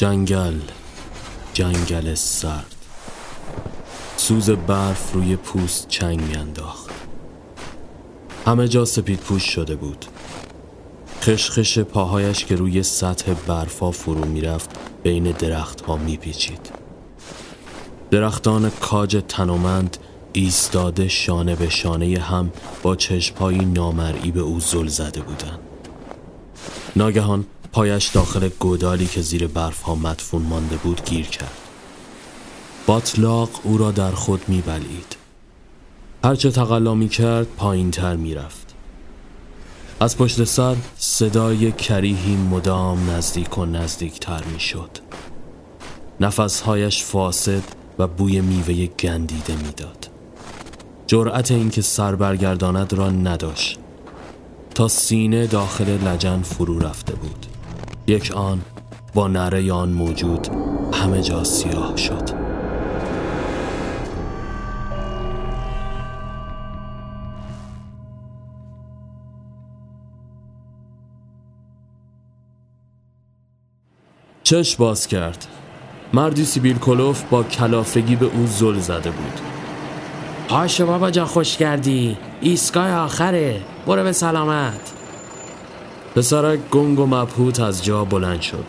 جنگل جنگل سرد. سوز برف روی پوست چنگ میانداخت همه جا سپید پوش شده بود. خشخش پاهایش که روی سطح برفا فرو می‌رفت بین درختها میپیچید. درختان کاج تنومند ایستاده شانه به شانه هم با چشمهایی نامرئی به او زل زده بودند. ناگهان پایش داخل گودالی که زیر برف ها مدفون مانده بود گیر کرد. باطلاق او را در خود میبلید هرچه تقلا می کرد پایین تر می رفت. از پشت سر صدای کریهی مدام نزدیک و نزدیک تر می شد نفسهایش فاسد و بوی میوه گندیده می‌داد. جرأت اینکه سر برگرداند را نداشت. تا سینه داخل لجن فرو رفته بود. یک آن با نره آن موجود همه جا سیاه شد. چش باز کرد. مردی سیبیل کلوف با کلافگی به او زل زده بود. پاشو بابا جا خوش کردی. ایستگاه آخره. برو به سلامت. پسرک گنگ و مبهوت از جا بلند شد.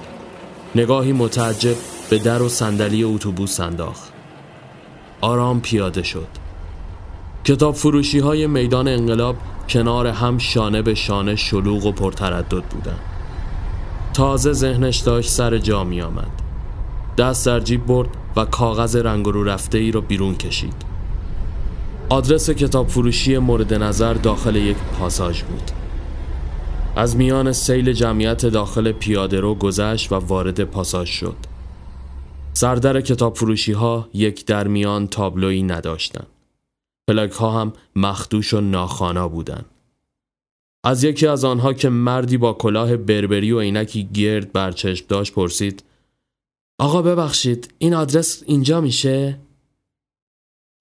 نگاهی متعجب به در و صندلی اتوبوس انداخت. آرام پیاده شد. کتاب فروشی های میدان انقلاب کنار هم شانه به شانه شلوغ و پرتردد بودند. تازه ذهنش داشت سر جا می آمد دست در جیب برد و کاغذ رنگ رو رفته ای را بیرون کشید. آدرس کتاب فروشی مورد نظر داخل یک پاساژ بود. از میان سیل جمعیت داخل پیاده رو گذشت و وارد پاساژ شد. سردر کتاب فروشی ها یک در میان تابلویی نداشتند. پلاک ها هم مخدوش و ناخانا بودند. از یکی از آنها که مردی با کلاه بربری و عینکی گرد بر چشم داشت پرسید آقا ببخشید این آدرس اینجا میشه؟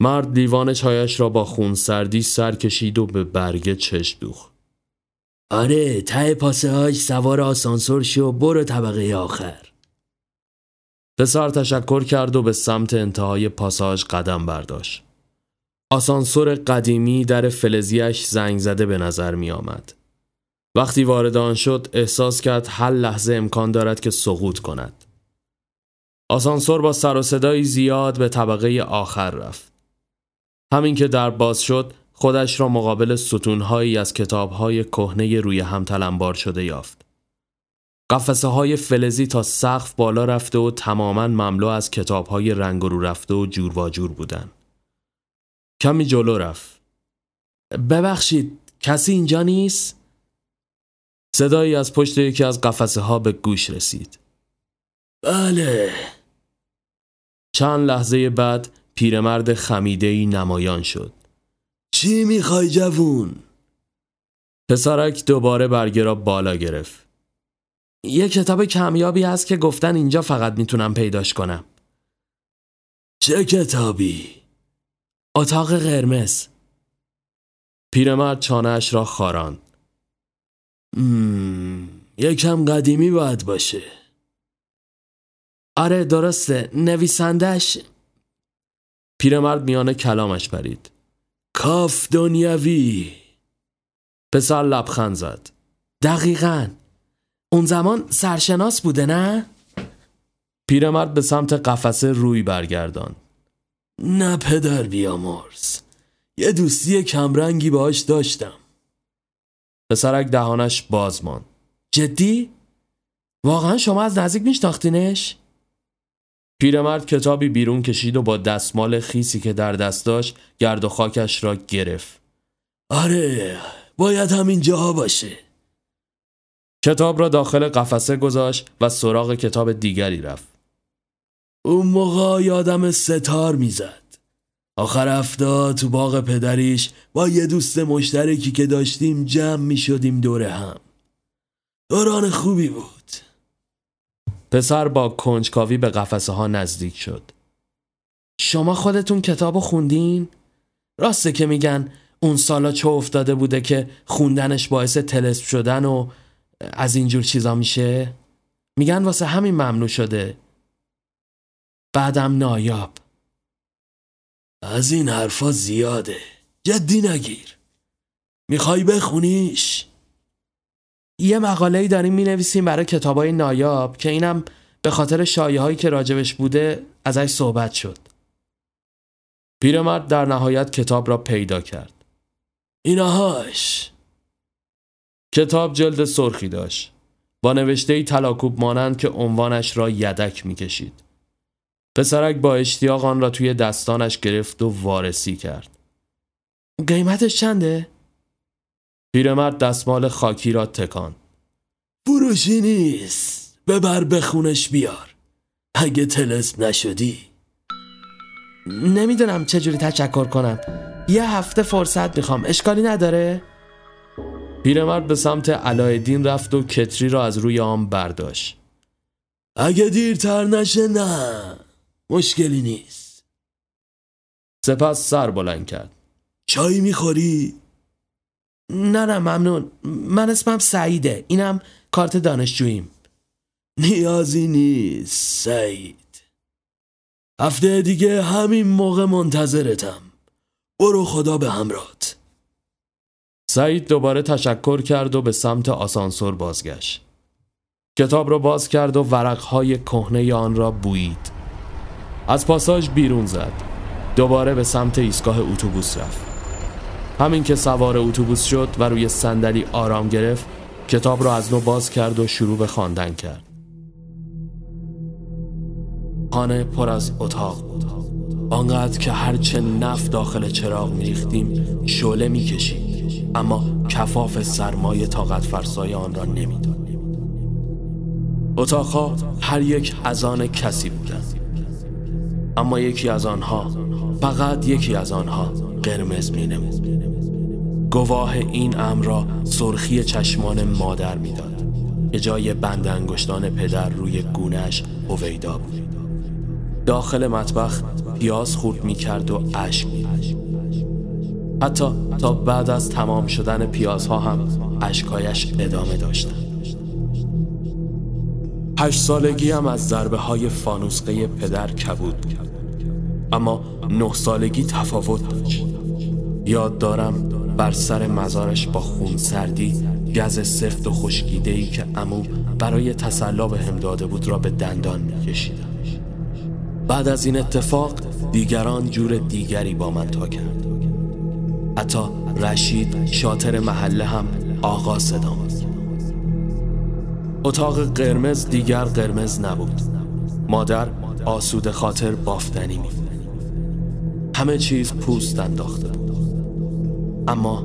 مرد دیوان چایش را با خون سردی سر کشید و به برگه چشم دوخت. آره ته پاسه سوار آسانسور شو برو طبقه آخر پسر تشکر کرد و به سمت انتهای پاساژ قدم برداشت آسانسور قدیمی در فلزیش زنگ زده به نظر می آمد. وقتی وارد آن شد احساس کرد هر لحظه امکان دارد که سقوط کند. آسانسور با سر و صدایی زیاد به طبقه آخر رفت. همین که در باز شد خودش را مقابل ستونهایی از کتابهای کهنه روی هم تلمبار شده یافت. قفسه های فلزی تا سقف بالا رفته و تماما مملو از کتابهای رنگ رو رفته و جور و بودن. کمی جلو رفت. ببخشید کسی اینجا نیست؟ صدایی از پشت یکی از قفسه ها به گوش رسید. بله. چند لحظه بعد پیرمرد خمیدهی نمایان شد. چی می‌خوای جوون؟ پسرک دوباره برگه را بالا گرفت. یه کتاب کمیابی هست که گفتن اینجا فقط می‌تونم پیداش کنم. چه کتابی؟ اتاق قرمز. پیرمرد چانهش را خاران. یکم قدیمی باید باشه. آره درسته نویسندش پیرمرد میان کلامش پرید. کاف دنیوی پسر لبخند زد. دقیقا. اون زمان سرشناس بوده نه؟ پیرمرد به سمت قفسه روی برگردان نه پدر بیامرز. یه دوستی کمرنگی باش داشتم. پسرک دهانش باز ماند. جدی؟ واقعا شما از نزدیک میشناختینش؟ پیرمرد کتابی بیرون کشید و با دستمال خیسی که در دست داشت گرد و خاکش را گرفت آره باید همین جاها باشه کتاب را داخل قفسه گذاشت و سراغ کتاب دیگری رفت. اون موقع یادم ستار می‌زد. آخر هفته تو باغ پدریش با یه دوست مشترکی که داشتیم جمع می شدیم دور هم. دوران خوبی بود. پسر با کنجکاوی به قفسه ها نزدیک شد. شما خودتون کتاب خوندین؟ راسته که میگن اون سالا چه افتاده بوده که خوندنش باعث تلسپ شدن و از اینجور چیزا میشه؟ میگن واسه همین ممنوع شده. بعدم نایاب. از این حرفا زیاده. جدی نگیر. می‌خوای بخونیش؟ یه مقاله داریم می نویسیم برای کتابای نایاب که اینم به خاطر شایه هایی که راجبش بوده ازش صحبت شد. پیرمرد در نهایت کتاب را پیدا کرد. اینهاش کتاب جلد سرخی داشت. با نوشته تلاکوب مانند که عنوانش را یدک می کشید. پسرک با اشتیاق آن را توی دستانش گرفت و وارسی کرد. قیمتش چنده؟ پیرمرد دستمال خاکی را تکان. فروشی نیست. ببر بخونش بیار. اگه تلسم نشدی. نمی‌دونم چجوری تشکر کنم. یه هفته فرصت می‌خوام. اشکالی نداره؟ پیرمرد به سمت علایدین رفت و کتری را از روی آن برداشت. اگه دیرتر نشه نه. مشکلی نیست. سپس سر بلند کرد. چای می‌خوری؟ نه نه ممنون. من اسمم سعیده. اینم کارت دانشجوییم. نیازی نیست سعید. هفته دیگه همین موقع منتظرتم. برو خدا به همرات. سعید دوباره تشکر کرد و به سمت آسانسور بازگشت. کتاب را باز کرد و ورقهای کهنه آن را بویید. از پاساژ بیرون زد. دوباره به سمت ایستگاه اتوبوس رفت. همین که سوار اتوبوس شد و روی صندلی آرام گرفت کتاب را از نو باز کرد و شروع به خواندن کرد. خانه پر از اتاق بود. آنقدر که هرچه نفت داخل چراغ میریختیم شعله می‌کشید. اما کفاف سرمایه طاقت فرسای آن را نمی‌داد. اتاقها هر یک از آن کسی بودند. اما یکی از آنها فقط یکی از آنها قرمز می نمود. گواه این امر را سرخی چشمان مادر می‌داد. که جای بند انگشتان پدر روی گونهش هویدا بود. داخل مطبخ پیاز خورد می کرد و اشک می حتی تا بعد از تمام شدن پیازها هم اشکایش ادامه داشتند. هشت سالگی هم از ضربه های فانوسقه پدر کبود بود اما نه سالگی تفاوت داشت یاد دارم بر سر مزارش با خون سردی گز سفت و خشکیده ای که امو برای تسلا به هم داده بود را به دندان میکشیدم. بعد از این اتفاق دیگران جور دیگری با من تا کرد. حتی رشید شاطر محله هم آقا صدا اتاق قرمز دیگر قرمز نبود. مادر آسود خاطر بافتنی می همه چیز پوست انداخته. اما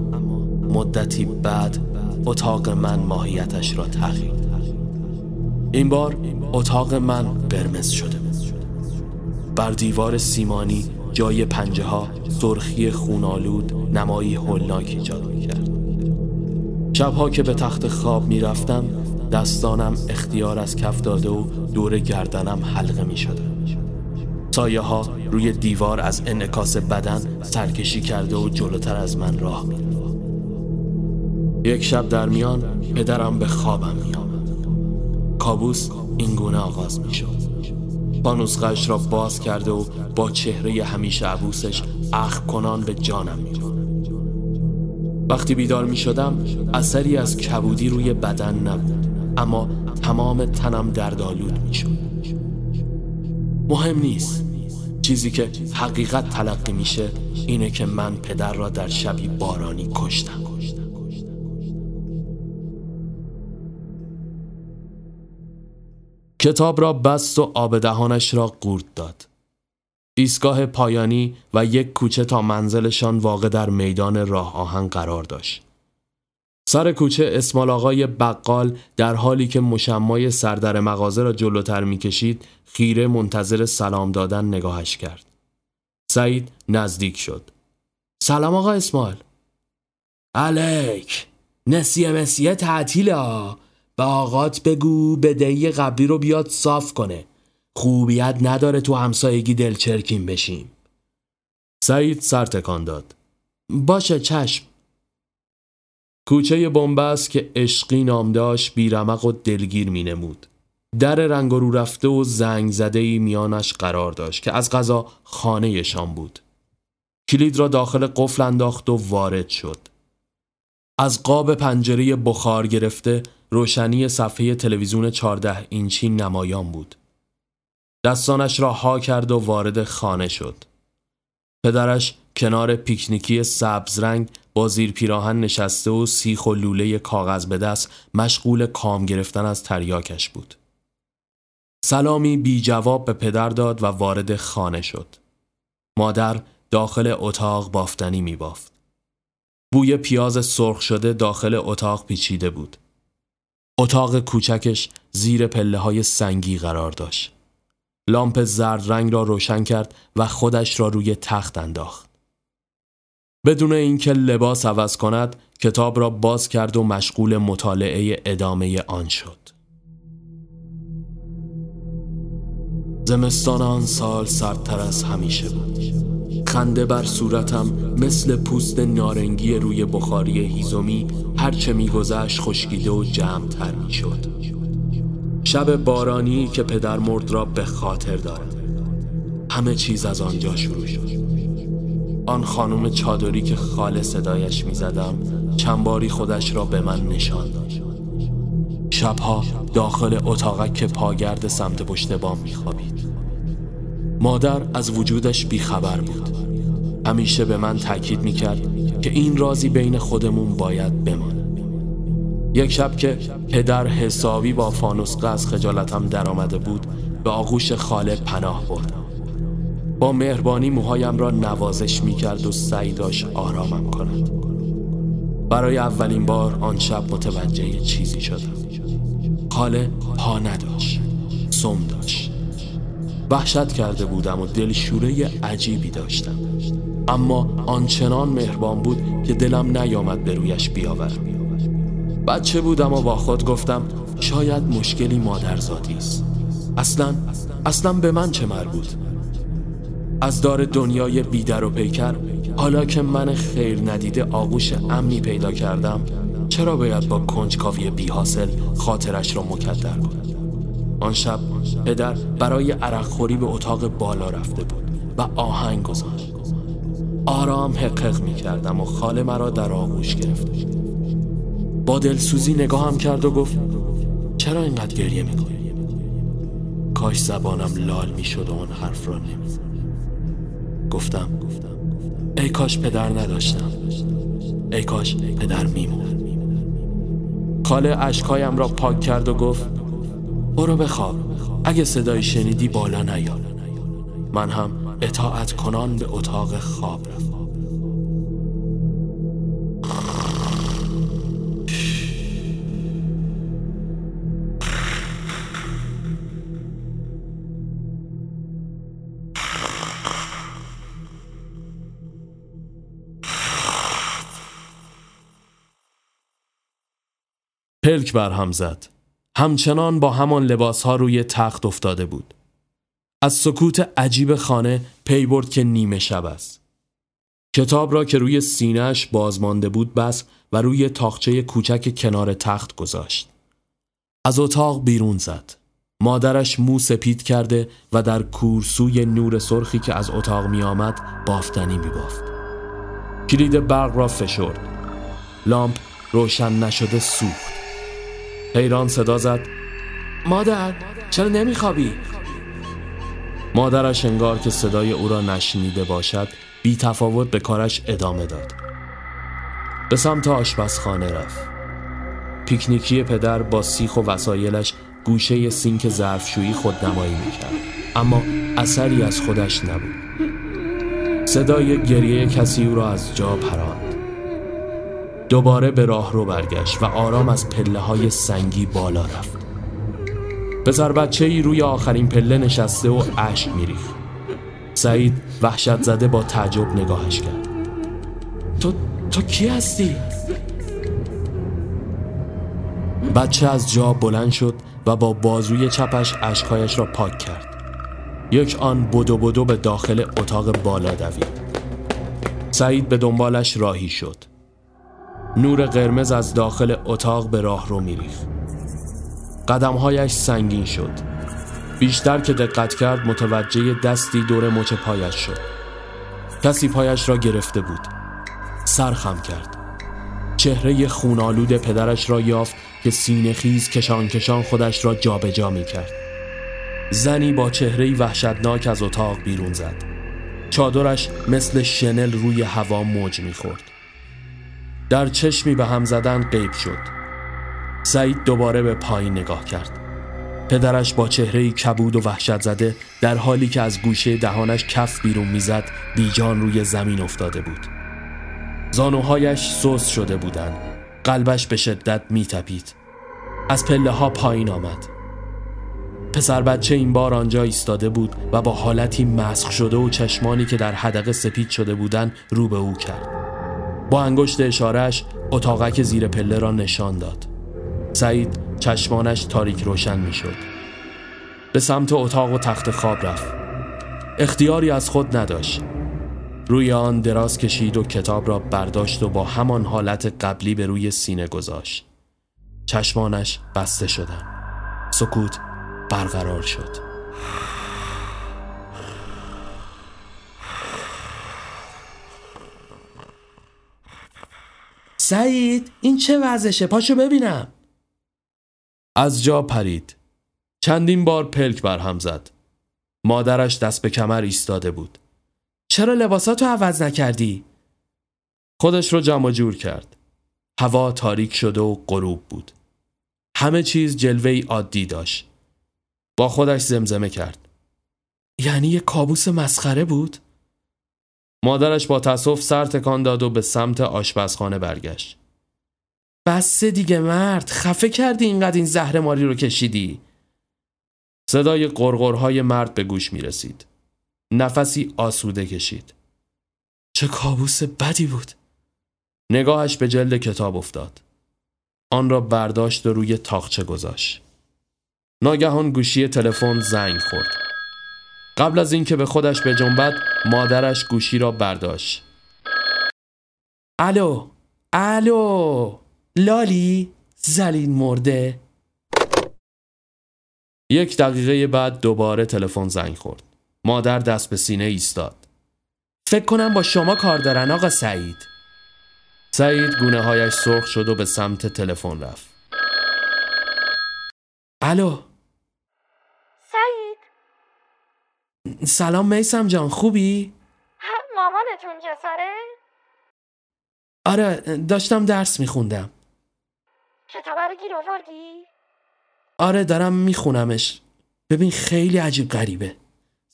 مدتی بعد اتاق من ماهیتش را تغییر این بار اتاق من قرمز شده. بر دیوار سیمانی جای پنجه ها سرخی خونالود نمایی هولناک ایجاد می کرد شبها که به تخت خواب می رفتم دستانم اختیار از کف داده و دور گردنم حلقه می شده سایه ها روی دیوار از انعکاس بدن سرکشی کرده و جلوتر از من راه می یک شب در میان پدرم به خوابم می کابوس این گونه آغاز می شد بانوسقش را باز کرده و با چهره همیشه عبوسش اخ کنان به جانم می وقتی بیدار می شدم اثری از کبودی روی بدن نبود اما تمام تنم دردآلود می شد مهم نیست. چیزی که حقیقت تلقی میشه اینه که من پدر را در شبی بارانی کشتم. کتاب را بست و آب دهانش را قورت داد. ایستگاه پایانی و یک کوچه تا منزلشان واقع در میدان راه آهن قرار داشت. سر کوچه اسمال آقای بقال در حالی که مشمای سردر مغازه را جلوتر می‌کشید خیره منتظر سلام دادن نگاهش کرد. سعید نزدیک شد. سلام آقا اسمال. علیک نسیه مسیه تعطیله به آقات بگو بدهی قبلی رو بیاد صاف کنه خوبیت نداره تو همسایگی دلچرکین بشیم سعید سر تکان داد باشه چشم کوچه بنبست که عشقی نام داشت بیرمق و دلگیر می نمود. در رنگ رو رفته و زنگ زده ای میانش قرار داشت که از غذا خانه شان بود. کلید را داخل قفل انداخت و وارد شد. از قاب پنجره بخار گرفته روشنی صفحه تلویزیون 14 اینچی نمایان بود. دستانش را ها کرد و وارد خانه شد. پدرش کنار پیکنیکی سبز رنگ با زیر پیراهن نشسته و سیخ و لوله کاغذ به دست مشغول کام گرفتن از تریاکش بود. سلامی بی جواب به پدر داد و وارد خانه شد. مادر داخل اتاق بافتنی می بافت. بوی پیاز سرخ شده داخل اتاق پیچیده بود. اتاق کوچکش زیر پله های سنگی قرار داشت. لامپ زرد رنگ را روشن کرد و خودش را روی تخت انداخت. بدون اینکه لباس عوض کند کتاب را باز کرد و مشغول مطالعه ادامه آن شد. زمستان آن سال سردتر از همیشه بود. خنده بر صورتم مثل پوست نارنگی روی بخاری هیزومی هرچه میگذشت خشکیده و جمعتر می‌شد. شب بارانی که پدر مرد را به خاطر دارم. همه چیز از آنجا شروع شد. آن خانم چادری که خاله صدایش می‌زدم چند باری خودش را به من نشان داد. شبها داخل اتاقک که پاگرد سمت پشت بام میخوابید. مادر از وجودش بیخبر بود. همیشه به من تاکید می‌کرد که این رازی بین خودمون باید بمانه. یک شب که پدر حسابی با فانوسقه از خجالتم درآمده بود به آغوش خاله پناه بردم. با مهربانی موهایم را نوازش می کرد و سعی داشت آرامم کند. برای اولین بار آن شب متوجه چیزی شدم. خاله پا نداشت سم داشت. وحشت کرده بودم و دلشوره عجیبی داشتم. اما آنچنان مهربان بود که دلم نیامد به رویش بیاورم. بچه بودم و با خود گفتم شاید مشکلی مادرزادی است. اصلا اصلا به من چه مربوط؟ از دار دنیای بیدر و پیکر حالا که من خیر ندیده آغوش امنی پیدا کردم چرا باید با کنجکاوی بی حاصل خاطرش را مکدر کنم؟ آن شب پدر برای عرقخوری به اتاق بالا رفته بود و آهنگ گذاشت. آرام حقق می کردم و خاله مرا در آغوش گرفته با دلسوزی نگاهم کرد و گفت چرا اینقدر گریه می‌کنی؟ کاش زبانم لال می‌شد و آن حرف را نمی‌زد گفتم ای کاش پدر نداشتم. ای کاش پدر میمون خاله اشکایم را پاک کرد و گفت برو بخواب اگه صدای شنیدی بالا نیا. من هم اطاعت کنان به اتاق خواب رفتم. پلک بر هم زد. همچنان با همان لباس ها روی تخت افتاده بود. از سکوت عجیب خانه پی برد که نیمه شب است. کتاب را که روی سینهش بازمانده بود بس و روی تاخچه کوچک کنار تخت گذاشت. از اتاق بیرون زد. مادرش مو سپید کرده و در کورسوی نور سرخی که از اتاق می آمد بافتنی می بافت. کلید برق را فشرد. لامپ روشن نشده سوخت. حیران صدا زد. مادر چرا نمیخوابی؟ مادرش انگار که صدای او را نشنیده باشد بی تفاوت به کارش ادامه داد. به سمت آشپزخانه رفت. پیکنیکی پدر با سیخ و وسایلش گوشه سینک ظرفشویی خودنمایی می‌کرد. اما اثری از خودش نبود. صدای گریه کسی او را از جا پراند. دوباره به راه رو برگشت و آرام از پله های سنگی بالا رفت. پسر بچه ای روی آخرین پله نشسته و اشک میریخت. سعید وحشت زده با تعجب نگاهش کرد. تو تو کی هستی؟ بچه از جا بلند شد و با بازوی چپش اشکهایش را پاک کرد. یک آن بدو بدو به داخل اتاق بالا دوید. سعید به دنبالش راهی شد. نور قرمز از داخل اتاق به راه رو میریخت. قدمهایش سنگین شد. بیشتر که دقت کرد متوجه دستی دور مچ پایش شد. کسی پایش را گرفته بود. سرخم کرد. چهره خونالود پدرش را یافت که سینه خیز کشان کشان خودش را جابجا جا می کرد زنی با چهره وحشتناک از اتاق بیرون زد. چادرش مثل شنل روی هوا موج می‌خورد. در چشمی به هم زدن غیب شد. سعید دوباره به پایین نگاه کرد. پدرش با چهره کبود و وحشت زده در حالی که از گوشه دهانش کف بیرون می‌زد بیجان روی زمین افتاده بود. زانوهایش سوس شده بودند. قلبش به شدت میتپید. از پله ها پایین آمد. پسر بچه این بار آنجا ایستاده بود و با حالتی مسخ شده و چشمانی که در حدقه سپید شده بودند رو به او کرد. با انگشت اشارش اتاقک زیر پله را نشان داد. سعید چشمانش تاریک روشن می شد به سمت اتاق و تخت خواب رفت. اختیاری از خود نداشت. روی آن دراز کشید و کتاب را برداشت و با همان حالت قبلی به روی سینه گذاشت. چشمانش بسته شدن. سکوت برقرار شد. سعید این چه وضعشه؟ پاشو ببینم. از جا پرید. چندین بار پلک برهم زد. مادرش دست به کمر ایستاده بود. چرا لباساتو عوض نکردی؟ خودش رو جمع جور کرد. هوا تاریک شده و غروب بود. همه چیز جلوه عادی داشت. با خودش زمزمه کرد. یعنی یه کابوس مسخره بود؟ مادرش با تصف سر تکان داد و به سمت آشپزخانه برگشت. بسه دیگه مرد خفه کردی اینقدر این زهر ماری رو کشیدی؟ صدای قرقرهای مرد به گوش می رسید. نفسی آسوده کشید. چه کابوس بدی بود. نگاهش به جلد کتاب افتاد. آن را برداشت و روی تاخچه گذاشت. ناگهان گوشی تلفن زنگ خورد. قبل از اینکه به خودش به جنبت مادرش گوشی را برداشت. الو الو لالی زلین مرده. یک دقیقه بعد دوباره تلفن زنگ خورد. مادر دست به سینه ایستاد. فکر کنم با شما کار دارن آقا سعید. سعید گونه هایش سرخ شد و به سمت تلفن رفت. الو سعید سلام میسم جان خوبی؟ مامانتون چطوره؟ آره داشتم درس میخوندم کتاب رو گیر آوردی؟ آره دارم میخونمش ببین خیلی عجیب غریبه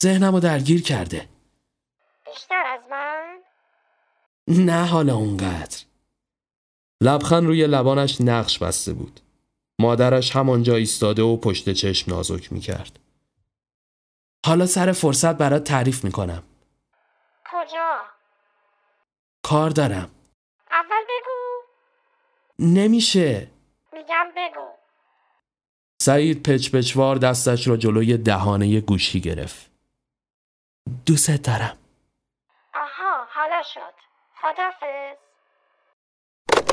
ذهنمو درگیر کرده بیشتر از من؟ نه حالا اونقدر لبخند روی لبانش نقش بسته بود مادرش همانجا ایستاده و پشت چشم نازک می‌کرد حالا سر فرصت برات تعریف می‌کنم. کجا؟ کار دارم. اول بگو. نمیشه. میگم بگو. سعید پچ پچوار دستش را جلوی دهانه گوشی گرفت. دوست دارم. آها حالا شد. خدافز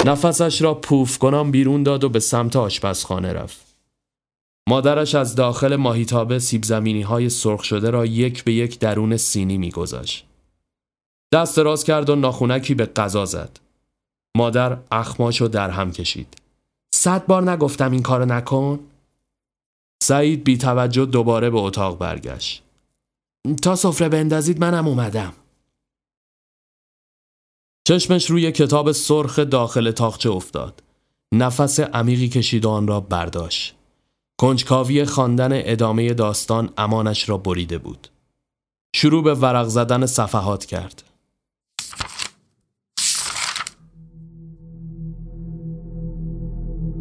نفسش را پوف کنم بیرون داد و به سمت آشپزخانه رفت. مادرش از داخل ماهیتابه سیب زمینی های سرخ شده را یک به یک درون سینی میگذاشت. دست راز کرد و ناخونکی به غذا زد. مادر اخماشو در هم کشید. صد بار نگفتم این کارو نکن؟ سعید بی توجه دوباره به اتاق برگشت. تا سفره بندازید منم اومدم. چشمش روی کتاب سرخ داخل تاخچه افتاد. نفس عمیقی کشید و آن را برداشت. کنجکاوی خواندن ادامه داستان امانش را بریده بود. شروع به ورق زدن صفحات کرد.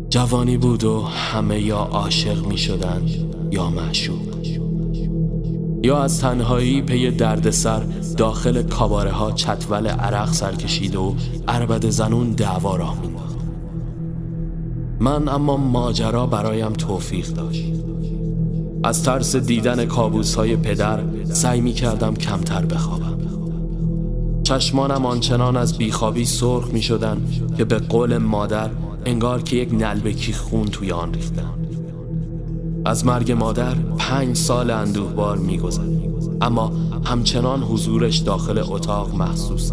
جوانی بود و همه یا عاشق می شدند یا معشوق یا از تنهایی پی دردسر داخل کاباره ها چتول عرق سرکشید و عربد زنون دعوا راه من اما ماجرا برایم توفیق داشت از ترس دیدن کابوس های پدر سعی می کردم کمتر بخوابم. چشمانم آنچنان از بیخوابی سرخ می شدن که به قول مادر انگار که یک نلبکی خون توی آن ریختم از مرگ مادر پنج سال اندوهبار میگذر اما همچنان حضورش داخل اتاق محسوس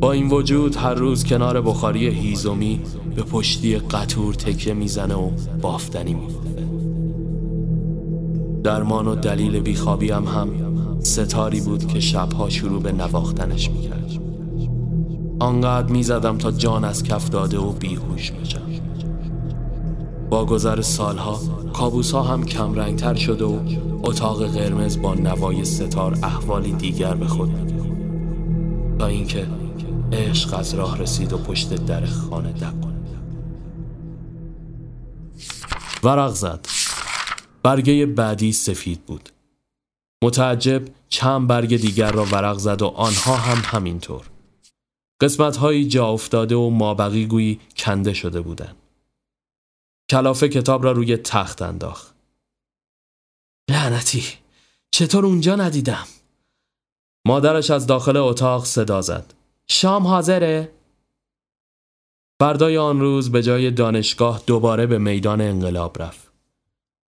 با این وجود هر روز کنار بخاری هیزومی به پشتی قطور تکیه می‌زنه و بافتنی میفته درمان و دلیل بیخوابی هم هم ستاری بود که شبها شروع به نواختنش می‌کرد. آنقدر می‌زدم تا جان از کف داده و بیهوش بشم. با گذر سالها کابوس ها هم کمرنگتر شده و اتاق قرمز با نوای ستار احوالی دیگر به خود می‌گیره تا اینکه عشق از راه رسید و پشت در خانه دق ورق زد برگه بعدی سفید بود متعجب چند برگ دیگر را ورق زد و آنها هم همینطور قسمت هایی جا افتاده و مابقی گویی کنده شده بودند. کلافه کتاب را روی تخت انداخت. لعنتی چطور اونجا ندیدم؟ مادرش از داخل اتاق صدا زد. شام حاضره؟ فردای آن روز به جای دانشگاه دوباره به میدان انقلاب رفت.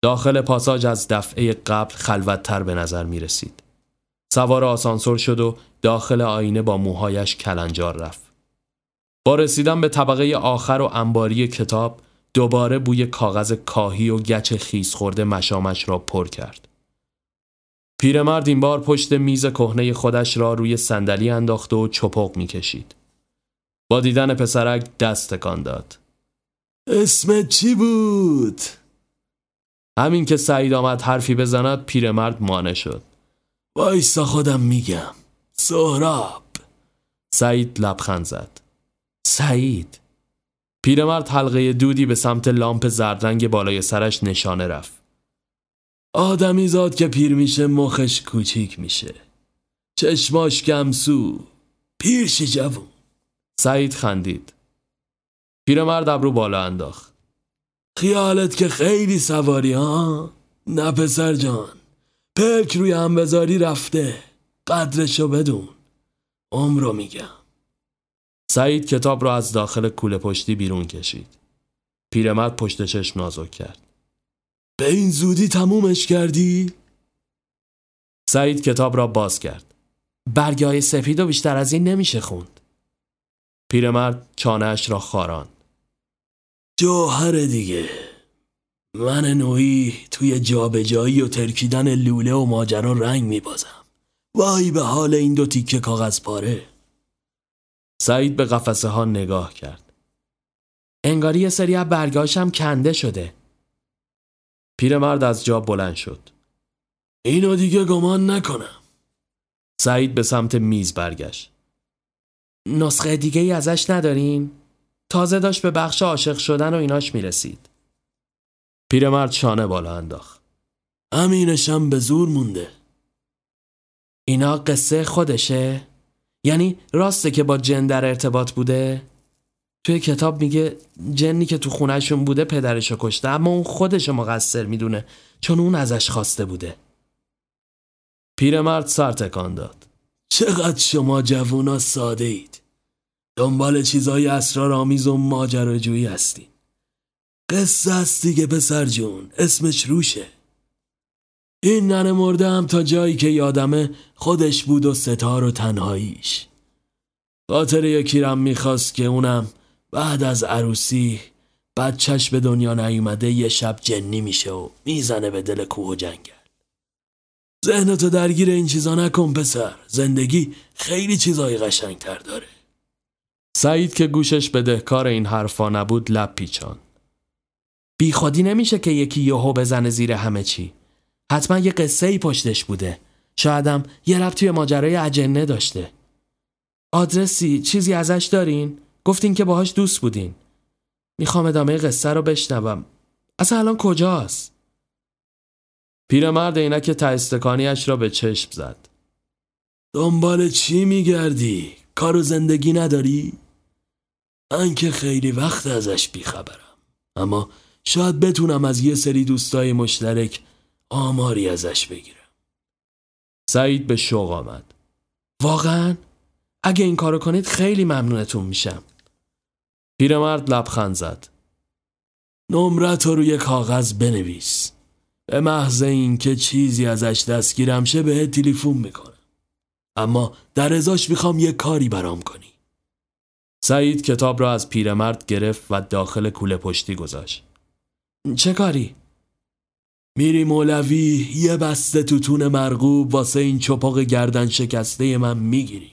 داخل پاساج از دفعه قبل خلوتتر به نظر می رسید. سوار آسانسور شد و داخل آینه با موهایش کلنجار رفت. با رسیدن به طبقه آخر و انباری کتاب دوباره بوی کاغذ کاهی و گچ خیس خورده مشامش را پر کرد. پیرمرد این بار پشت میز کهنه خودش را روی صندلی انداخت و چپق می‌کشید. با دیدن پسرک دست تکان داد. اسمت چی بود؟ همین که سعید آمد حرفی بزند پیرمرد مانه شد. وایسا خودم میگم. سهراب سعید لبخند زد. سعید پیرمرد حلقه دودی به سمت لامپ زردرنگ بالای سرش نشانه رفت. آدمی زاد که پیر میشه مخش کوچیک میشه. چشماش گمسو. پیرشی جوون. سعید خندید. پیرمرد ابرو بالا انداخت. خیالت که خیلی سواری ها؟ نه پسر جان. پلک روی هم بذاری رفته. قدرشو بدون. عمرو میگم. سعید کتاب را از داخل کوله پشتی بیرون کشید. پیرمرد پشت چشم نازک کرد. به این زودی تمومش کردی؟ سعید کتاب را باز کرد. برگه های سفید و بیشتر از این نمیشه خوند. پیرمرد چانهش را خاران. جوهر دیگه. من نوعی توی جابجایی و ترکیدن لوله و ماجرا رنگ میبازم. وای به حال این دو تیکه کاغذ پاره. سعید به قفسه ها نگاه کرد. انگاری یه سری از برگاشم کنده شده. پیرمرد از جا بلند شد. اینو دیگه گمان نکنم. سعید به سمت میز برگشت. نسخه دیگه ای ازش ندارین؟ تازه داشت به بخش عاشق شدن و ایناش می‌رسید. پیرمرد شانه بالا انداخت. امینشم به زور مونده. اینا قصه خودشه؟ یعنی راسته که با جن در ارتباط بوده؟ توی کتاب میگه جنی که تو خونهشون بوده پدرشو کشته اما اون خودشو مقصر می‌دونه چون اون ازش خواسته بوده. پیرمرد سر تکان داد. چقدر شما جوونا ساده اید. دنبال چیزای اسرارآمیز و ماجراجویی هستین. قصه است دیگه پسر جون اسمش روشه. این ننه مرده هم تا جایی که یادمه خودش بود و ستار و تنهاییش. خاطر یکی رم می‌خواست که اونم بعد از عروسی بچهش به دنیا نیومده یه شب جنی میشه و می‌زنه به دل کوه و جنگل. ذهنتو درگیر این چیزا نکن پسر. زندگی خیلی چیزای قشنگتر داره. سعید که گوشش به دهکار این حرفا نبود لب پیچان. بی خودی نمیشه که یکی یهو بزنه زیر همه چی. حتما یه قصه ای پشتش بوده. شایدم یه ربط توی ماجرای اجنه داشته. آدرسی چیزی ازش دارین؟ گفتین که باهاش دوست بودین می‌خوام ادامه قصه رو بشنوم اصلا الان کجاست؟ پیرمرد عینک ته استکانیاش را به چشم زد دنبال چی میگردی؟ کار و زندگی نداری؟ من که خیلی وقت ازش بیخبرم اما شاید بتونم از یه سری دوستای مشترک آماری ازش بگیرم سعید به شوق آمد واقعا؟ اگه این کارو کنید خیلی ممنونتون میشم پیرمرد لبخند زد. نمرت رو روی کاغذ بنویس. به محض اینکه چیزی ازش دستگیرم شه به تلفن می‌کنم. اما در ازاش می‌خوام یه کاری برام کنی. سعید کتاب را از پیرمرد گرفت و داخل کوله پشتی گذاشت. چه کاری؟ میری مولوی یه بسته توتون مرغوب واسه این چپاق گردن شکسته من می‌گیری.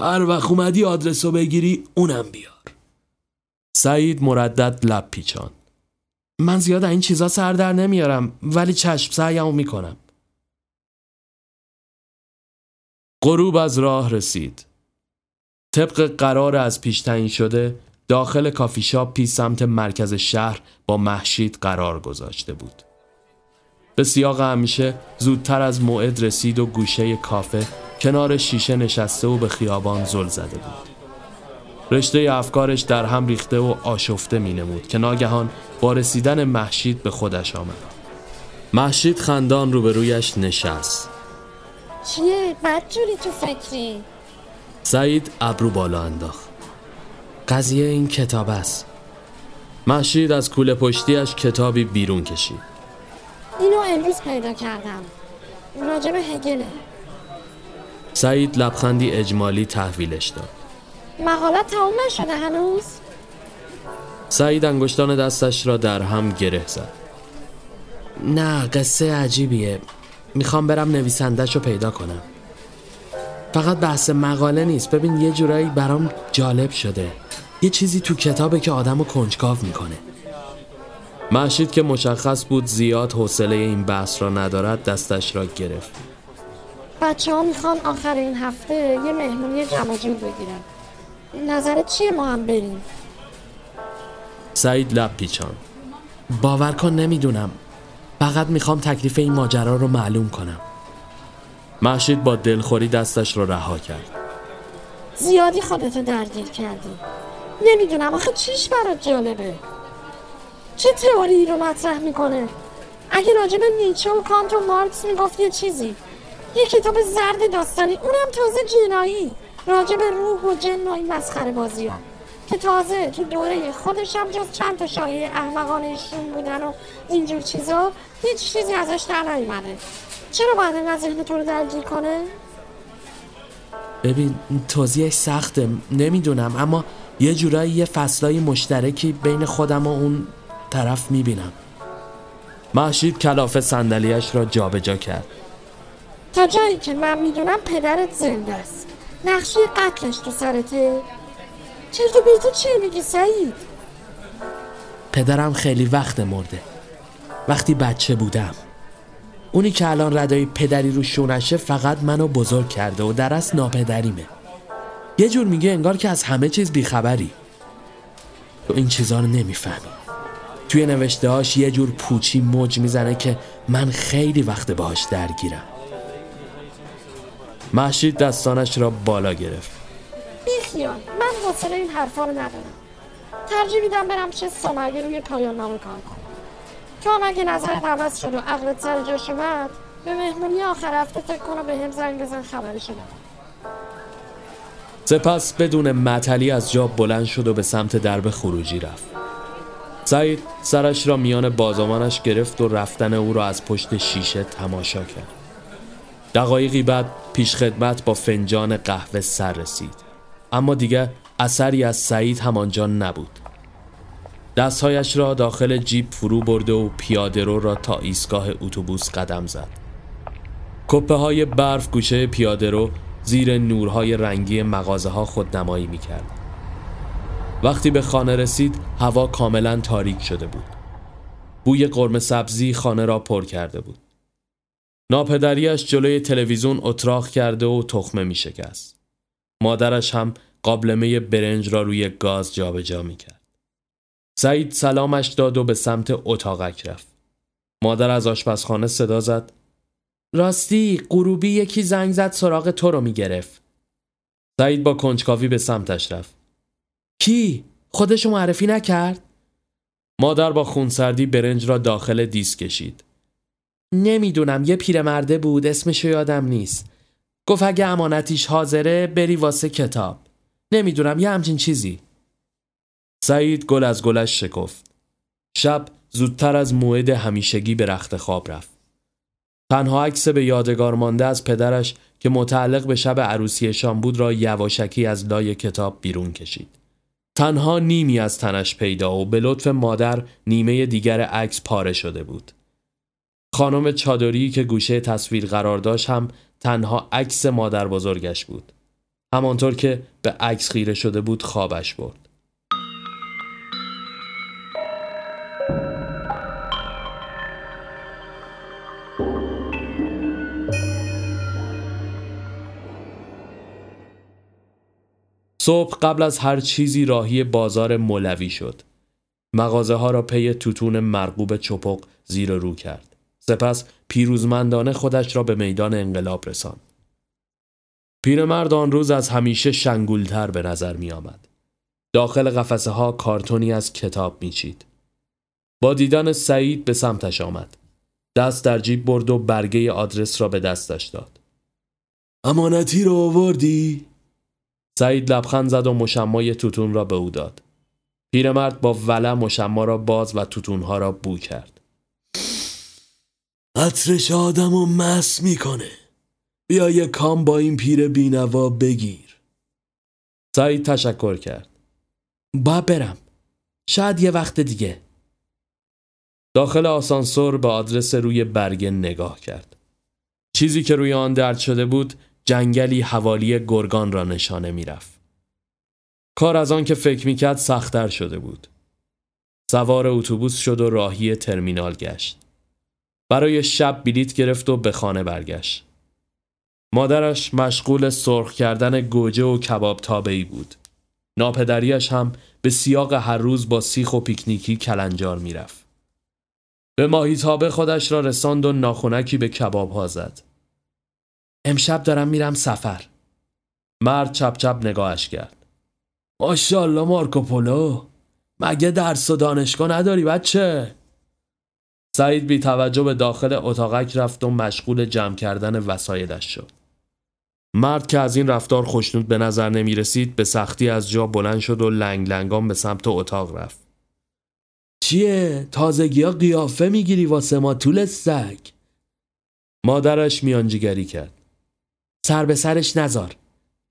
هر وقت اومدی آدرس رو بگیری اونم بیار سعید مردد لب پیچان من زیاد این چیزا سر در نمیارم ولی چشم سعیمو می‌کنم. غروب از راه رسید. طبق قرار از پیش تعیین شده داخل کافی شاپی سمت مرکز شهر با محشید قرار گذاشته بود. به سیاق همیشه زودتر از موعد رسید و گوشه کافه کنار شیشه نشسته و به خیابان زل زده بود. رشته افکارش در هم ریخته و آشفته می نمود که ناگهان با رسیدن محشید به خودش آمد. محشید خندان روبرویش نشست. چیه؟ بدجوری تو فکری؟ سعید ابرو بالا انداخت. قضیه این کتاب است. محشید از کوله پشتیش کتابی بیرون کشید. اینو امروز پیدا کردم. راجب هگله. سعید لبخندی اجمالی تحویلش داد. مقالت تمام نشده هنوز؟ سعید انگشتان دستش را در هم گره زد. نه قصه عجیبیه. می‌خوام برم نویسندش رو پیدا کنم. فقط بحث مقاله نیست. ببین یه جورایی برام جالب شده. یه چیزی تو کتابه که آدمو کنجکاو می‌کنه. محشید که مشخص بود زیاد حوصله این بحث را ندارد دستش را گرفت. بچه ها می‌خوان آخر این هفته یه مهمونی جمع بگیرن. نظرت چیه ما هم بریم؟ سعید لب پیچان. باور کن نمی‌دونم. فقط می‌خوام تکلیف این ماجرا رو معلوم کنم. محشید با دلخوری دستش را رها کرد. زیادی خودتو درگیر کردی. نمی‌دونم آخه چیش برات جالبه؟ چه تئوری رو مطرح می‌کنه؟ اگه راجب نیچه و کانت و مارکس می‌گفت یه چیزی. یه کتاب زرد داستانی اونم تازه جنایی. راجب روح و جن و این مسخره بازی ها. که تازه تو دوره خودش هم جز چند تا شایعه احمقانه ایشون بودن و اینجور چیزا هیچ چیزی ازش در نیومده. چرا باید اینقدر ذهن تو رو درگیر کنه؟ ببین توضیحش سخته. نمی‌دونم اما یه جورایی یه فصلای مشترکی بین خودم و اون طرف می‌بینم. محشید کلاف صندلیاش را جابجا کرد. تا جایی که من می‌دونم پدرت زنده است. نقشه قتلش تو سرته. چرت و پرتا چی میگی سعید؟ پدرم خیلی وقت مرده. وقتی بچه بودم. اونی که الان ردای پدری رو شونشه فقط منو بزرگ کرده و در اصل ناپدریمه. یه جور میگه انگار که از همه چیز بیخبری. تو این چیزا رو نمی‌فهمی. توی نوشته هاش یه جور پوچی موج می‌زنه که من خیلی وقت باهاش درگیرم. محشید دستانش را بالا گرفت. بیخیال من حوصله این حرفا رو ندارم. ترجیح میدم برم چه سمگه روی پایان نامه کار کنم. تو هم اگه نظرت عوض شد و عقلت سر جاش اومد به مهمونی آخر هفته فکر کنم به هم زنگ بزن خبرشو بدم سپس بدون معطلی از جا بلند شد و به سمت درب خروجی رفت. سعید سرش را میان بازامانش گرفت و رفتن او را از پشت شیشه تماشا کرد. دقایقی بعد پیشخدمت با فنجان قهوه سر رسید. اما دیگه اثری از سعید همانجا نبود. دستهایش را داخل جیب فرو برده و پیاده رو را تا ایستگاه اتوبوس قدم زد. کپه های برف گوشه پیاده رو زیر نورهای رنگی مغازه ها خودنمایی می کرد. وقتی به خانه رسید هوا کاملا تاریک شده بود. بوی قرمه سبزی خانه را پر کرده بود. ناپدریش جلوی تلویزیون اتراق کرده و تخمه می شکست. مادرش هم قابلمه برنج را روی گاز جابجا می کرد. سعید سلامش داد و به سمت اتاقک رفت. مادر از آشپزخانه صدا زد. راستی غروبی یکی زنگ زد سراغ تو رو می‌گرفت. سعید با کنجکاوی به سمتش رفت. کی؟ خودشو معرفی نکرد؟ مادر با خونسردی برنج را داخل دیس کشید. نمی‌دونم یه پیرمرده بود اسمشو یادم نیست. گفت اگه امانتیش حاضره بری واسه کتاب. نمی‌دونم یه همچین چیزی. سعید گل از گلش شکفت. شب زودتر از موعد همیشگی به رخت خواب رفت. تنها عکس به یادگار مانده از پدرش که متعلق به شب عروسیشان بود را یواشکی از لای کتاب بیرون کشید. تنها نیمی از تنش پیدا و به لطف مادر نیمه دیگر عکس پاره شده بود. خانم چادری که گوشه تصویر قرار داشت هم تنها عکس مادر بزرگش بود. همانطور که به عکس خیره شده بود خوابش برد. صبح قبل از هر چیزی راهی بازار مولوی شد. مغازه ها را پی توتون مرغوب چپق زیر رو کرد. سپس پیروزمندانه خودش را به میدان انقلاب رساند. پیرمرد آن روز از همیشه شنگولتر به نظر می آمد. داخل قفسه ها کارتونی از کتاب میچید. با دیدن سعید به سمتش آمد. دست در جیب برد و برگه آدرس را به دستش داد. امانتی را آوردی؟ سعید لبخند زد و مشمای توتون را به او داد. پیرمرد با ولع مشما را باز و توتونها را بو کرد. عطرش آدم و مس می‌کنه. بیا یه کام با این پیر بینوا بگیر. سعید تشکر کرد. با برم. شاید یه وقت دیگه. داخل آسانسور به آدرس روی برگه نگاه کرد. چیزی که روی آن درد شده بود جنگلی حوالی گرگان را نشانه می‌رفت. کار از آن که فکر می‌کرد سختتر شده بود. سوار اتوبوس شد و راهی ترمینال گشت. برای شب بلیت گرفت و به خانه برگشت. مادرش مشغول سرخ کردن گوجه و کباب تابهی بود. ناپدریش هم به سیاق هر روز با سیخ و پیکنیکی کلنجار می‌رفت. به ماهی تابه خودش را رساند و ناخونکی به کباب ها زد. امشب دارم میرم سفر. مرد چپ چپ نگاهش کرد. ماشاءالله مارکوپولو مگه درس و دانشگاه نداری بچه؟ سعید بی توجه به داخل اتاقک رفت و مشغول جمع کردن وسایلش شد. مرد که از این رفتار خوشنود به نظر نمی رسید به سختی از جا بلند شد و لنگ لنگان به سمت اتاق رفت. چیه؟ تازگی ها قیافه می‌گیری واسه ما طول سگ؟ مادرش میانجیگری کرد. سر به سرش نزار.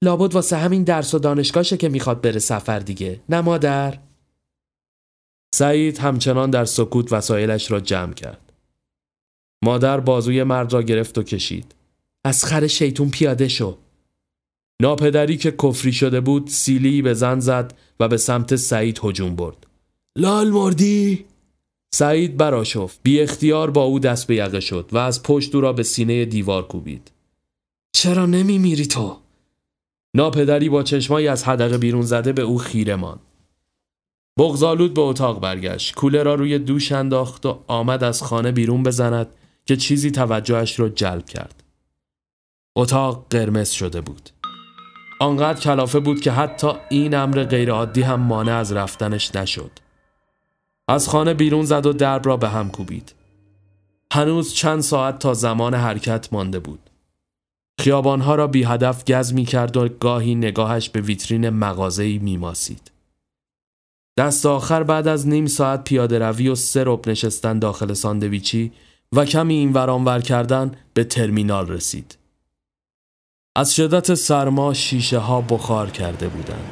لابد واسه همین درس و دانشگاهشه که می‌خواد بره سفر دیگه. نه مادر؟ سعید همچنان در سکوت وسایلش را جمع کرد. مادر بازوی مرد را گرفت و کشید. از خر شیطون پیاده شو. ناپدری که کفری شده بود سیلی به زن زد و به سمت سعید هجوم برد. لال مردی؟ سعید براشفت. بی اختیار با او دست به یقه شد و از پشت او را به سینه دیوار کوبید. چرا نمی میری تو؟ ناپدری با چشمایی از حدقه بیرون زده به او خیره ماند. بغزالود به اتاق برگشت. کوله را روی دوش انداخت و آمد از خانه بیرون بزند که چیزی توجهش را جلب کرد. اتاق قرمز شده بود. آنقدر کلافه بود که حتی این امر غیرعادی هم مانع از رفتنش نشد. از خانه بیرون زد و درب را به هم کوبید. هنوز چند ساعت تا زمان حرکت مانده بود. خیابانها را بی هدف گز می کرد و گاهی نگاهش به ویترین مغازه‌ای می ماسید. دست آخر بعد از نیم ساعت پیاده روی و سه نشستن داخل ساندویچی و کمی این ورانور کردن به ترمینال رسید. از شدت سرما شیشه ها بخار کرده بودند.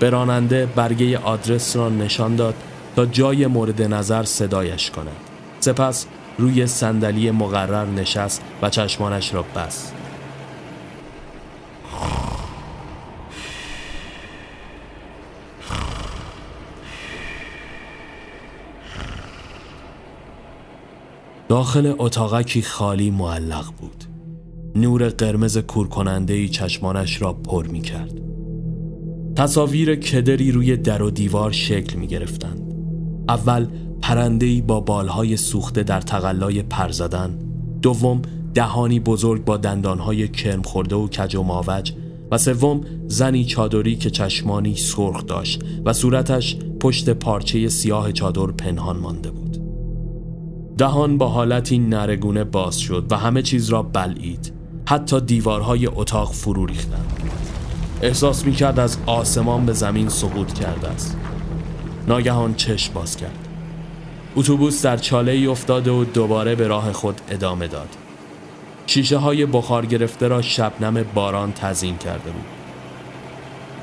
به راننده برگه آدرس را نشان داد تا جای مورد نظر صدایش کند. سپس روی صندلی مقرر نشست و چشمانش را بست. داخل اتاقکی خالی معلق بود. نور قرمز کورکنندهی چشمانش را پر می کرد. تصاویر کدری روی در و دیوار شکل می گرفتند. اول پرندهی با بالهای سوخته در تقلای پر زدن دوم دهانی بزرگ با دندانهای کرم خورده و کج و ماوج و سوم زنی چادری که چشمانی سرخ داشت و صورتش پشت پارچه سیاه چادر پنهان مانده بود دهان با حالتی نرگونه باز شد و همه چیز را بلعید. حتی دیوارهای اتاق فرو ریختند. احساس می کرد از آسمان به زمین سقوط کرده است. ناگهان چشم باز کرد. اتوبوس در چاله ای افتاده و دوباره به راه خود ادامه داد. شیشه های بخار گرفته را شبنم باران تزین کرده بود.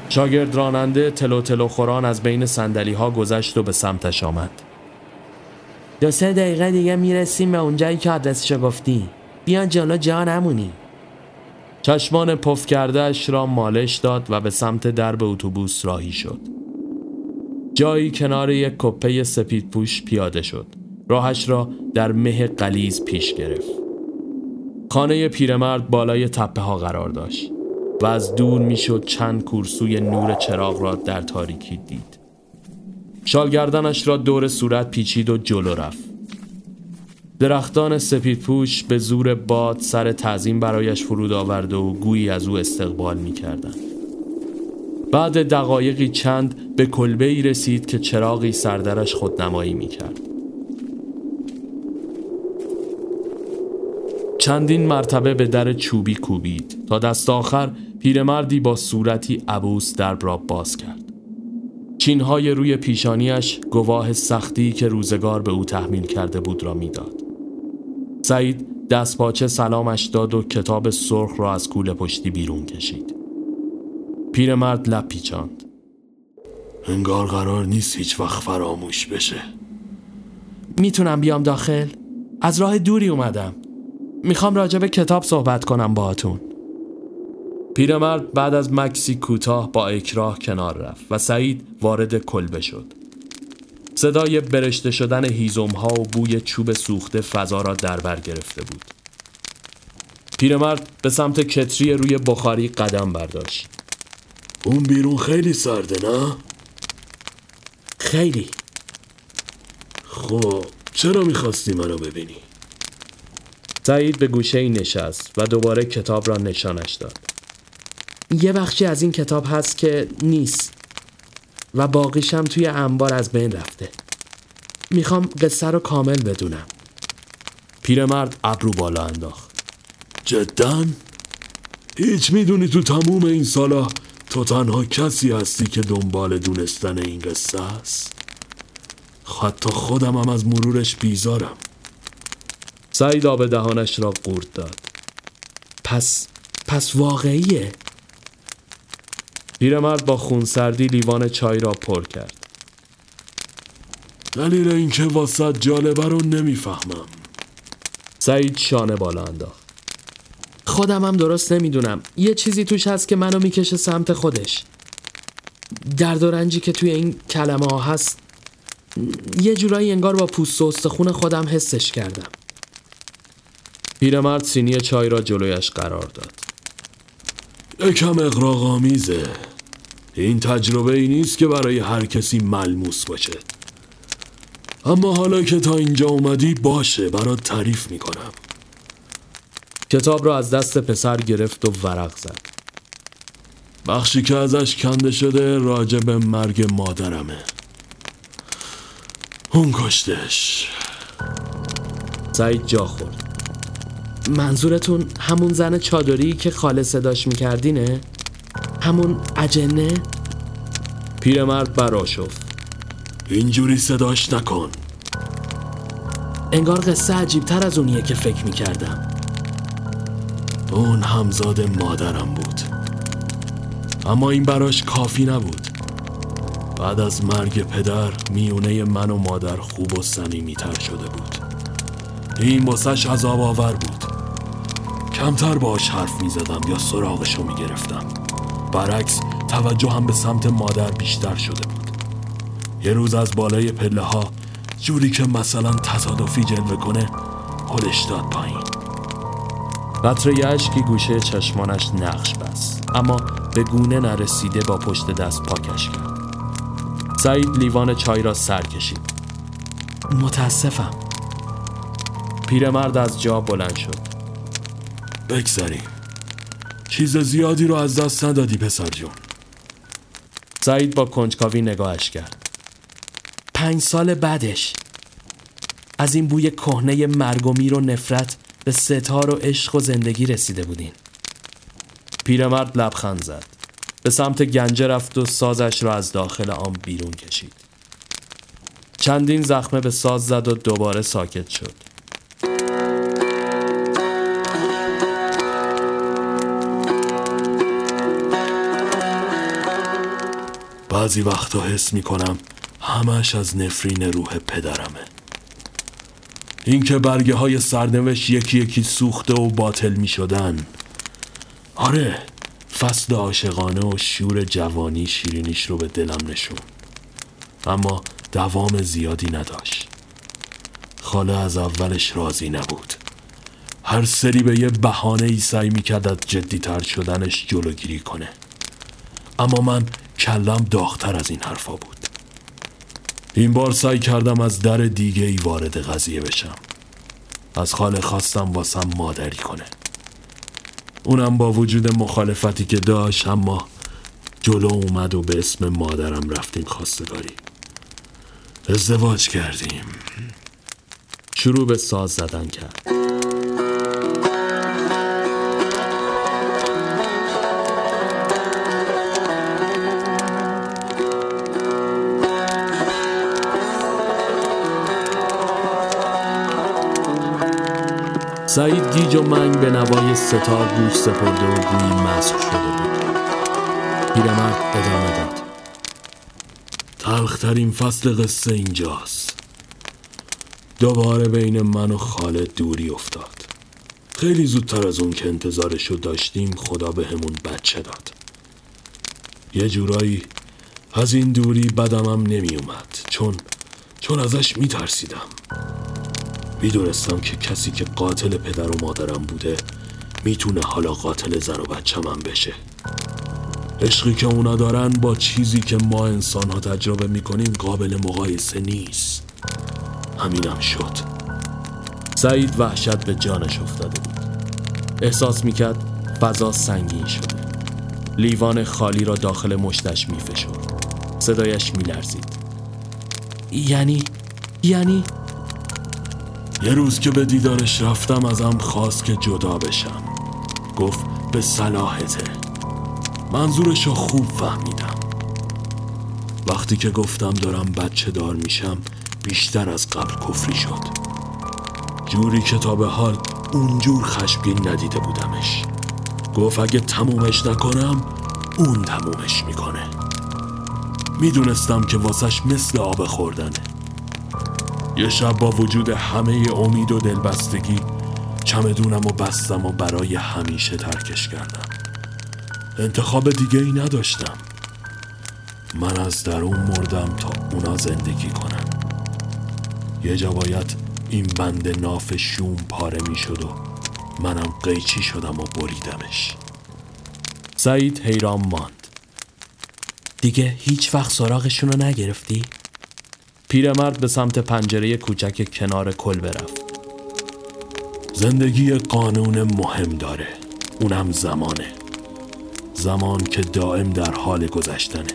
شاگرد راننده تلو تلو خوران از بین سندلی ها گذشت و به سمتش آمد. دو سه دقیقه دیگه می‌رسیم به اونجایی که آدرسشو گفتی. بیا جلو جا نمونی. چشمان پف کردهش را مالش داد و به سمت درب اتوبوس راهی شد. جایی کنار یک کپه سپید پوش پیاده شد. راهش را در مه قلیز پیش گرفت. خانه پیرمرد بالای تپه ها قرار داشت و از دور می‌شد چند کورسوی نور چراغ را در تاریکی دید. شالگردنش را دور صورت پیچید و جلو رفت درختان سپید پوش به زور باد سر تعظیم برایش فرود آورده و گویی از او استقبال می کردن. بعد دقایقی چند به کلبه ای رسید که چراغی سردرش خودنمایی می کرد. چندین مرتبه به در چوبی کوبید تا دست آخر پیرمردی با صورتی عبوس درب را باز کرد. چینهای روی پیشانیش گواه سختی که روزگار به او تحمیل کرده بود را می‌داد. سعید دستپاچه سلامش داد و کتاب سرخ را از کوله پشتی بیرون کشید. پیرمرد لب پیچاند. انگار قرار نیست هیچ وقت فراموش بشه. می‌تونم بیام داخل؟ از راه دوری اومدم. می‌خوام راجع به کتاب صحبت کنم باهاتون. پیرمرد بعد از مکسی کوتاه با اکراه کنار رفت و سعید وارد کلبه شد. صدای برشته شدن هیزم ها و بوی چوب سوخته فضا را در بر گرفته بود. پیرمرد به سمت کتری روی بخاری قدم برداشت. اون بیرون خیلی سرده نه؟ خیلی خب چرا می‌خواستی منو ببینی؟ سعید به گوشه ای نشست و دوباره کتاب را نشانش داد. یه بخشی از این کتاب هست که نیست و باقیشم توی انبار از بین رفته. می‌خوام قصه رو کامل بدونم. پیرمرد ابرو بالا انداخت. جدا؟ هیچ می‌دونی تو تموم این سالا تو تنها کسی هستی که دنبال دونستن این قصه است؟ حتی خودم هم از مرورش بیزارم. سعید آب دهانش را قورت داد. پس پس واقعیه؟ پیرمرد با خونسردی لیوان چای را پر کرد. دلیل اینکه واسط جالبه رو نمی‌فهمم. سعید شانه بالا انداخت. خودم هم درست نمی‌دونم. یه چیزی توش هست که منو می‌کشه سمت خودش. درد و رنجی که توی این کلمه ها هست یه جورایی انگار با پوست و استخون خودم حسش کردم. پیرمرد سینی چای را جلویش قرار داد. یکم اقراق آمیزه این تجربه ای نیست که برای هر کسی ملموس باشه. اما حالا که تا اینجا اومدی باشه برات تعریف می‌کنم. کتاب را از دست پسر گرفت و ورق زد. بخشی که ازش کنده شده راجع به مرگ مادرمه. اون کشتش. سعید جا خورد. منظورتون همون زن چادری که خاله صداش میکردینه؟ همون اجنه؟ پیرمرد برا شفت اینجوری صداش نکن. انگار قصه عجیب تر از اونیه که فکر می‌کردم. اون همزاد مادرم بود. اما این براش کافی نبود. بعد از مرگ پدر میونه من و مادر خوب و صمیمیتر شده بود. این واسش عذاب آور بود. کمتر باش حرف می زدم یا سراغشو می گرفتم برعکس توجه هم به سمت مادر بیشتر شده بود. یه روز از بالای پله ها جوری که مثلا تصادفی جلوه کنه خودش داد پایین. قطره اشکی گوشه چشمانش نقش بست اما به گونه نرسیده با پشت دست پاکش کرد. سعید لیوان چای را سر کشید. متاسفم. پیرمرد از جا بلند شد. بگذریم چیز زیادی رو از دست ندادی پسر جون. سعید با کنجکاوی نگاهش کرد. پنج سال بعدش. از این بوی کهنه مرگ و میر و نفرت به ستار و عشق و زندگی رسیده بودین. پیرمرد لبخند زد. به سمت گنجه رفت و سازش را از داخل آن بیرون کشید. چندین زخمه به ساز زد و دوباره ساکت شد. بعضی وقتا حس می‌کنم همش از نفرین روح پدرمه. اینکه برگه های سرنوشت یکی یکی سوخته و باطل می شدن آره فصل عاشقانه و شور جوانی شیرینیش رو به دلم نشون. اما دوام زیادی نداشت. خاله از اولش راضی نبود. هر سری به یه بهانه ای سعی می‌کرد از جدیتر شدنش جلوگیری کنه. اما من کلم داغتر از این حرفا بود. این بار سعی کردم از در دیگه ای وارد قضیه بشم. از خاله خواستم واسم مادری کنه. اونم با وجود مخالفتی که داشت اما جلو اومد و به اسم مادرم رفتیم خواستگاری. ازدواج کردیم. شروع به ساز زدن کرد. سعید گیج و منگ به نوای ستار گوش سپرده و گویی مسخ شده بود. پیرمرد ادامه داد. تلخترین فصل قصه اینجاست. دوباره بین من و خالد دوری افتاد. خیلی زودتر از اون که انتظارشو داشتیم خدا به همون بچه داد. یه جورایی از این دوری بدمم نمی اومد چون چون ازش می ترسیدم می‌دونستم که کسی که قاتل پدر و مادرم بوده می‌تونه حالا قاتل زن و بچه بشه. عشقی که اونا دارن با چیزی که ما انسان ها تجربه می‌کنیم قابل مقایسه نیست. همینم شد. سعید وحشت به جانش افتاده بود. احساس می‌کرد فضا سنگین شده. لیوان خالی را داخل مشتش میفشد صدایش میلرزید. یعنی؟ یعنی؟ یه روز که به دیدارش رفتم ازم خواست که جدا بشم. گفت به صلاحته. منظورش رو خوب فهمیدم. وقتی که گفتم دارم بچه دار میشم بیشتر از قبل کفری شد. جوری که تا به حال اونجور خشمگین ندیده بودمش. گفت اگه تمومش نکنم اون تمومش می‌کنه. می‌دونستم که واسش مثل آب خوردنه. یه شب با وجود همه امید و دلبستگی چمدونم و بستم و برای همیشه ترکش کردم. انتخاب دیگه ای نداشتم. من از درون مردم تا اونا زندگی کنن یه جا این بند ناف شوم پاره می شد و منم قیچی شدم و بریدمش. سعید حیران ماند. دیگه هیچ وقت سراغشون رو نگرفتی؟ پیرمرد به سمت پنجره کوچک کنار کل برفت. زندگی قانون مهم داره. اونم زمانه. زمان که دائم در حال گذشتنه.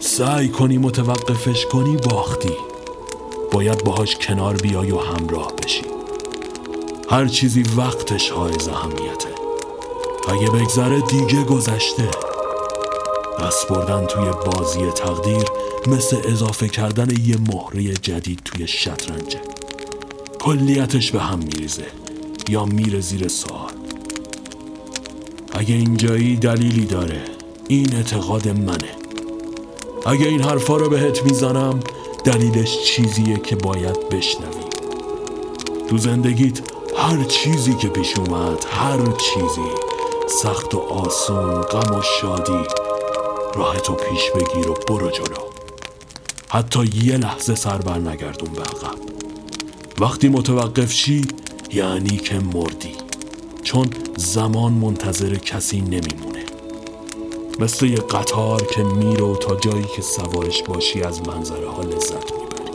سعی کنی متوقفش کنی باختی. باید باهاش کنار بیای و همراه بشی. هر چیزی وقتش حائز اهمیته. اگه بگذره دیگه گذشته. دست بردن توی بازی تقدیر مثل اضافه کردن یه مهره جدید توی شطرنجه کلیتش به هم میریزه یا میره زیر سوال. اگه اینجایی دلیلی داره این اعتقاد منه. اگه این حرفا رو بهت می‌زنم دلیلش چیزیه که باید بشنوی. تو زندگیت هر چیزی که پیش اومد هر چیزی سخت و آسون غم و شادی راحتو پیش بگیر و برو جلو. حتی یه لحظه سر بر نگردون به عقب. وقتی متوقف شی یعنی که مردی. چون زمان منتظر کسی نمیمونه. مثل یه قطار که میره تا جایی که سوارش باشی از منظره ها لذت می‌بری.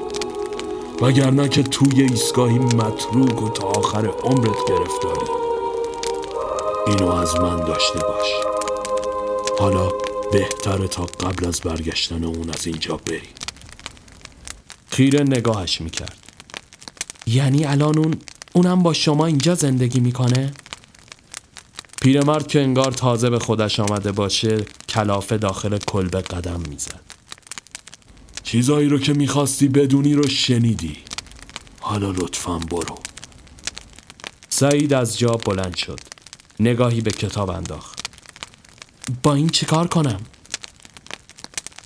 وگرنه که توی ایستگاهی متروک و تا آخر عمرت گرفتاری. اینو از من داشته باش. حالا بهتره تا قبل از برگشتن اون از اینجا بری. خیره نگاهش می‌کرد. یعنی الان اون اونم با شما اینجا زندگی می‌کنه؟ پیرمرد که انگار تازه به خودش آمده باشه کلافه داخل کلبه قدم می‌زد. چیزایی رو که می‌خواستی بدونی رو شنیدی. حالا لطفا برو. سعید از جا بلند شد. نگاهی به کتاب انداخت. با این چیکار کنم؟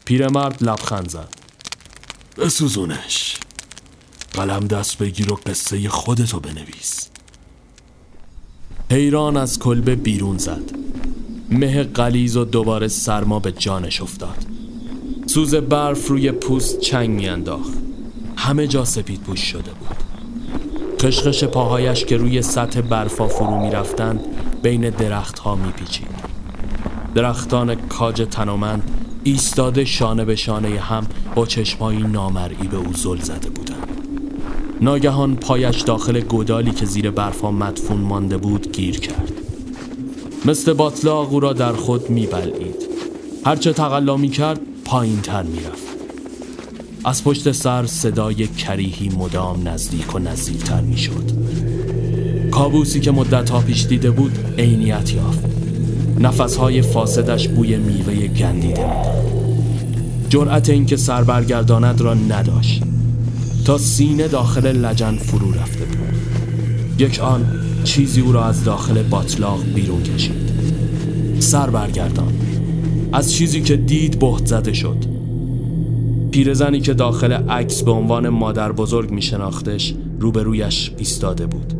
پیرمرد لبخند زد. بسوزونش. قلم دست بگیر و قصه خودتو بنویس. حیران از کلبه بیرون زد. مه قلیز و دوباره سرما به جانش افتاد. سوز برف روی پوست چنگ میانداخت. همه جا سپید پوش شده بود. خشخش پاهایش که روی سطح برفا فرو می‌رفتند بین درختها میپیچید. درختان کاج تنومند ایستاده شانه به شانه هم با چشمایی نامرئی به او زل زده بودند. ناگهان پایش داخل گودالی که زیر برفا مدفون مانده بود گیر کرد. مثل باطلاق او را در خود میبلعید. هرچه تقلا می کرد پایین تر می رفت. از پشت سر صدای کریهی مدام نزدیک و نزدیکتر می شد کابوسی که مدت ها پیش دیده بود عینیت یافت. نفسهای فاسدش بوی میوه گندیده می‌داد جرأت اینکه سر برگرداند را نداشت. تا سینه داخل لجن فرو رفته بود. یک آن چیزی او را از داخل باطلاق بیرون کشید. سر برگردان از چیزی که دید بهت زده شد. پیرزنی که داخل عکس به عنوان مادر بزرگ می شناختش روبرویش ایستاده بود.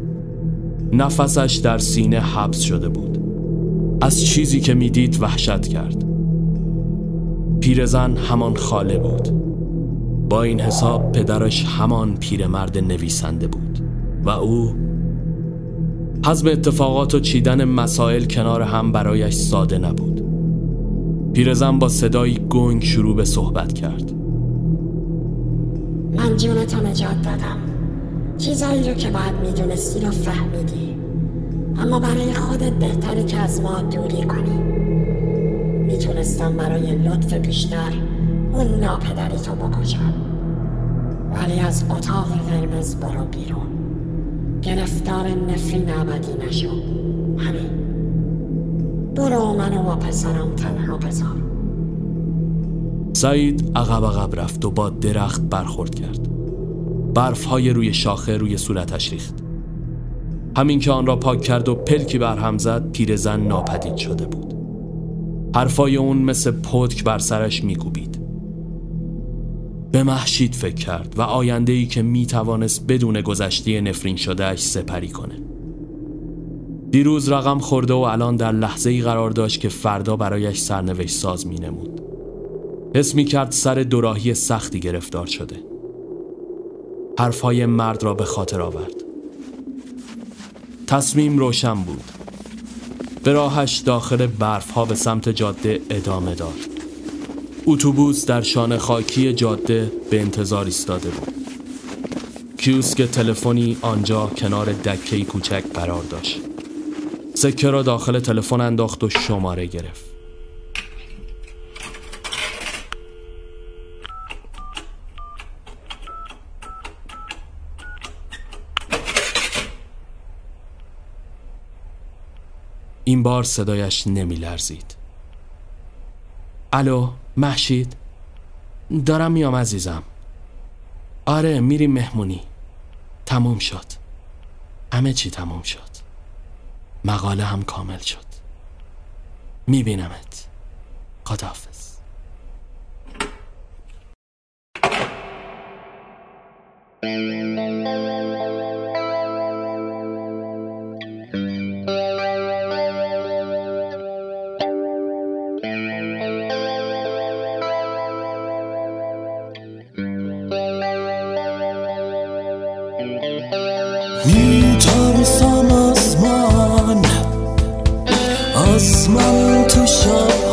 نفسش در سینه حبس شده بود. از چیزی که می‌دید وحشت کرد. پیرزن همان خاله بود. با این حساب پدرش همان پیرمرد نویسنده بود و او حزم اتفاقات و چیدن مسائل کنار هم برایش ساده نبود. پیرزن با صدایی گنگ شروع به صحبت کرد. من جونتو نجات دادم. چیزایی رو که باید می‌دونستی رو فهمیدی. اما برای خودت بهتره که از ما دوری کنی. می‌تونستم برای لطف بیشتر اون ناپدری تو بکشم. ولی از اتاق قرمز برو بیرون. گرفتار نفرین ابدی نشو. همین. برو منو با پسرم تنها بذار. سعید عقب عقب رفت و با درخت برخورد کرد. برف های روی شاخه روی صورتش ریخت. همین که آن را پاک کرد و پلکی برهم زد پیرزن ناپدید شده بود. حرفای اون مثل پتک بر سرش میکوبید. به محشید فکر کرد و آینده ای که می توانست بدون گذشته نفرین شدهش سپری کنه. دیروز رقم خورده و الان در لحظه ای قرار داشت که فردا برایش سرنوشت ساز می نمود حس می کرد سر دوراهی سختی گرفتار شده. حرفهای مرد را به خاطر آورد. تصمیم روشن بود. به راهش داخل برف ها به سمت جاده ادامه داد. اتوبوس در شانه خاکی جاده به انتظار ایستاده بود. کیوسک تلفنی آنجا کنار دکه کوچک قرار داشت. سکه را داخل تلفن انداخت و شماره گرفت. این بار صدایش نمی لرزید الو محشید؟ دارم میام عزیزم. آره میریم مهمونی. تموم شد. همه چی تموم شد. مقاله هم کامل شد. میبینمت. خداحافظ. از من تو شبها